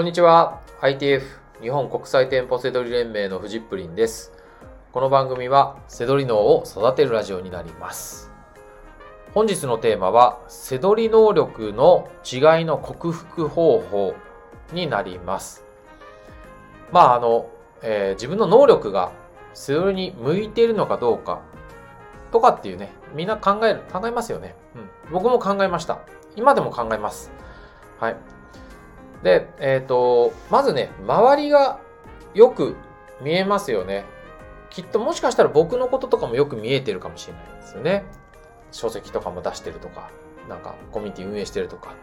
こんにちは。ITF 日本国際店舗セドリ連盟のフジップリンです。この番組はセドリ脳を育てるラジオになります。本日のテーマはセドリ能力の違いの克服方法になります。まああの、えー自分の能力がセドリに向いているのかどうかとかっていうね、みんな考える、考えますよね。うん。僕も考えました。今でも考えます。はい。で、えっ、と、まずね、周りがよく見えますよね。きっともしかしたら僕のこととかもよく見えてるかもしれないですよね。書籍とかも出してるとか、なんかコミュニティ運営してるとか、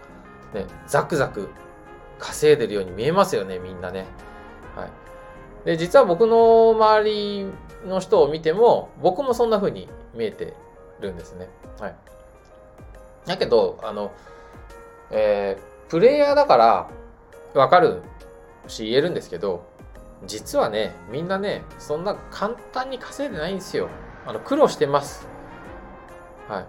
ね、ザクザク稼いでるように見えますよね、みんなね。はい。で、実は僕の周りの人を見ても、僕もそんな風に見えてるんですね。はい。だけど、あの、えープレイヤーだからわかるし言えるんですけど、実はね、みんなね、そんな簡単に稼いでないんですよ。あの、苦労してます。はい。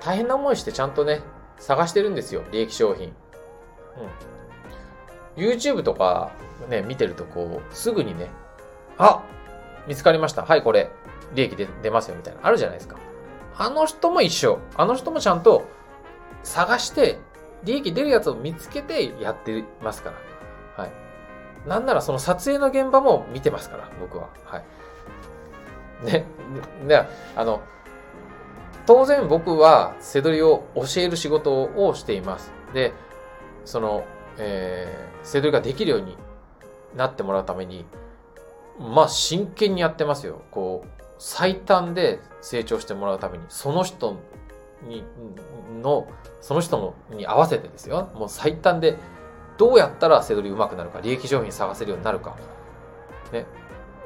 大変な思いしてちゃんとね、探してるんですよ、利益商品。うん。YouTube とかね、見てるとこう、すぐにね、あ見つかりました。はい、これ、利益で出ますよ、みたいな。あるじゃないですか。あの人も一緒。あの人もちゃんと探して、利益出るやつを見つけてやってますから。はい。なんならその撮影の現場も見てますから、僕は。はい。ね。で、あの、当然僕はセドリを教える仕事をしています。で、その、えー、セドリができるようになってもらうために、まあ真剣にやってますよ。こう、最短で成長してもらうために、その人、の、その人のに合わせてですよ。もう最短で、どうやったらセドリ上手くなるか、利益商品探せるようになるか。ね。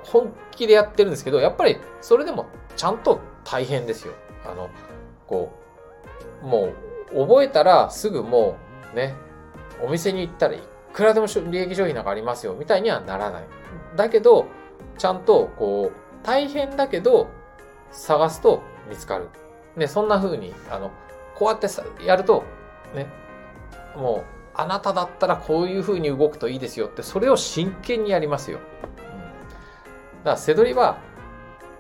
本気でやってるんですけど、やっぱりそれでもちゃんと大変ですよ。あの、こう、もう覚えたらすぐもうね、お店に行ったらいくらでも利益商品なんかありますよ、みたいにはならない。だけど、ちゃんとこう、大変だけど、探すと見つかる。ね、そんな風に、あの、こうやってやると、ね、もう、あなただったらこういう風に動くといいですよって、それを真剣にやりますよ。うん、だから、セドリは、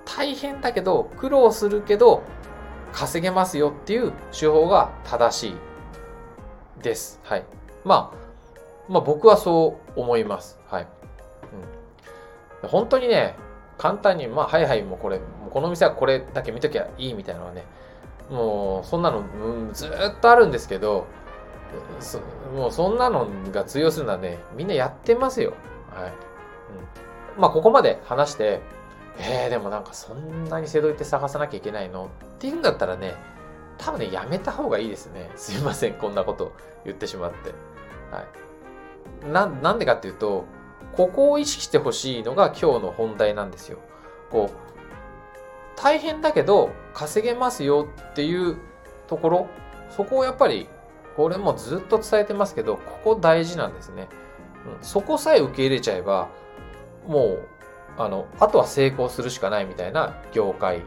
大変だけど、苦労するけど、稼げますよっていう手法が正しいです。はい。まあ、まあ僕はそう思います。はい。うん、本当にね、簡単に、まあ、はいはい、もうこれ、この店はこれだけ見ときゃいいみたいなのはね、もう、そんなの、うん、ずっとあるんですけど、もうそんなのが通用するのはね、みんなやってますよ。はい。うん、まあ、ここまで話して、えー、でもなんかそんなにセドリって探さなきゃいけないのっていうんだったらね、多分ね、やめた方がいいですね。すいません、こんなこと言ってしまって。はい。な、なんでかっていうと、ここを意識してほしいのが今日の本題なんですよ。こう、大変だけど稼げますよっていうところ、そこをやっぱり、これもずっと伝えてますけど、ここ大事なんですね。うん、そこさえ受け入れちゃえば、もう、あの、あとは成功するしかないみたいな業界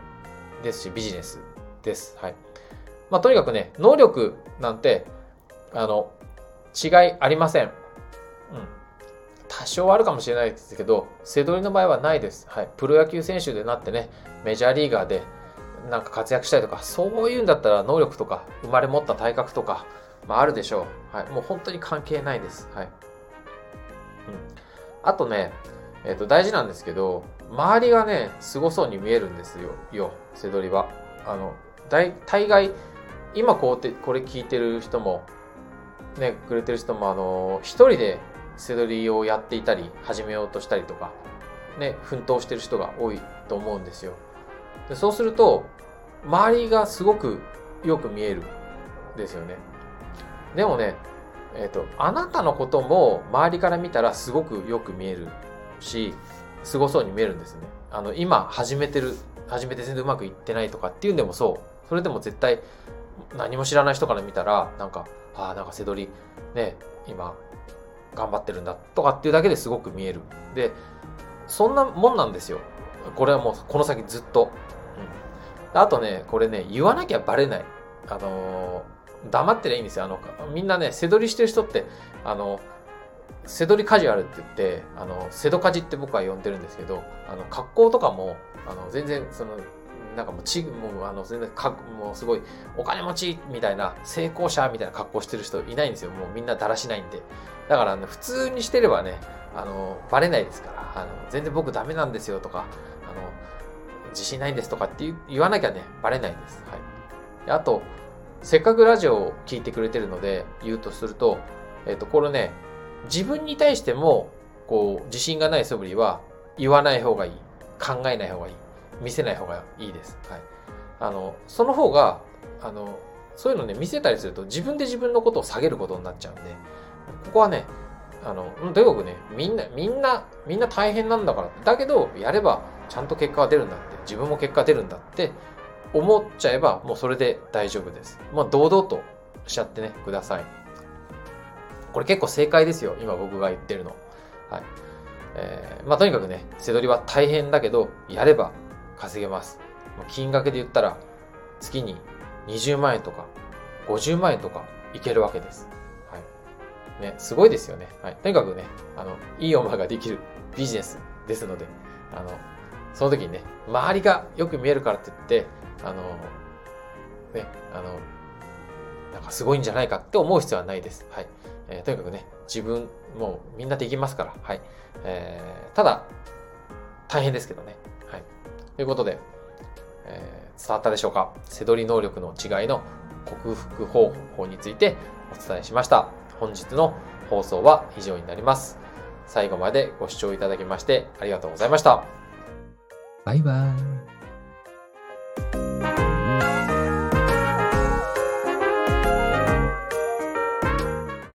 ですし、ビジネスです。はい。まあ、とにかくね、能力なんて、あの、違いありません。うん。多少あるかもしれないですけど、セドリの場合はないです。はい。プロ野球選手でなってね、メジャーリーガーでなんか活躍したりとか、そういうんだったら能力とか、生まれ持った体格とか、まああるでしょう。はい。もう本当に関係ないです。はい。うん。あとね、えっ、と、大事なんですけど、周りがね、凄そうに見えるんですよ、よ、セドリは。あの、大、大概、今こうて、これ聞いてる人も、ね、くれてる人も、あの、一人でセドリをやっていたり、始めようとしたりとか、ね、奮闘してる人が多いと思うんですよ。でそうすると、周りがすごくよく見えるですよね。でもね、えっ、と、あなたのことも周りから見たらすごくよく見えるし、すごそうに見えるんですね。あの、今始めてる、始めて全然うまくいってないとかっていうんでもそう。それでも絶対何も知らない人から見たら、なんか、ああ、なんか背取り、ね、今、頑張ってるんだとかっていうだけですごく見える。で、そんなもんなんですよ。これはもうこの先ずっと。うん、あとね、これね、言わなきゃバレない。あのー、黙ってりゃいいんですよ。あの、みんなね、背取りしてる人って、あの、背取りカジュアルって言って、あの、瀬戸カジって僕は呼んでるんですけど、あの、格好とかも、あの、全然、その、なんかもうち、もうあの、全然か、もうすごい、お金持ちみたいな、成功者みたいな格好してる人いないんですよ。もうみんなだらしないんで。だから、ね、普通にしてればね、あの、バレないですから、あの、全然僕ダメなんですよとか、あの、自信ないんですとかって言わなきゃね、バレないんです。はい。あと、せっかくラジオを聞いてくれてるので、言うとすると、えっ、と、これね、自分に対しても、こう、自信がない素振りは言わない方がいい。考えない方がいい。見せない方がいいです。はい。あの、その方が、あの、そういうのね、見せたりすると自分で自分のことを下げることになっちゃうんで、ここはね、あの、とにかくね、みんな、みんな、みんな大変なんだから。だけど、やればちゃんと結果が出るんだって、自分も結果出るんだって思っちゃえば、もうそれで大丈夫です。まあ、堂々としちゃってね、ください。これ結構正解ですよ。今僕が言ってるの。はい。えー、まあとにかくね、背取りは大変だけど、やれば稼げます。金額で言ったら、月に20万円とか、50万円とかいけるわけです。はい。ね、すごいですよね。はい。とにかくね、あの、いい馬ができるビジネスですので、あの、その時にね、周りがよく見えるからって言って、あの、ね、あの、なんかすごいんじゃないかって思う必要はないです。はい。えー、とにかくね、自分、もうみんなできますから、はい。えー、ただ、大変ですけどね。ということで、えー、伝わったでしょうか？背取り能力の違いの克服方法についてお伝えしました。本日の放送は以上になります。最後までご視聴いただきましてありがとうございました。バイバイ。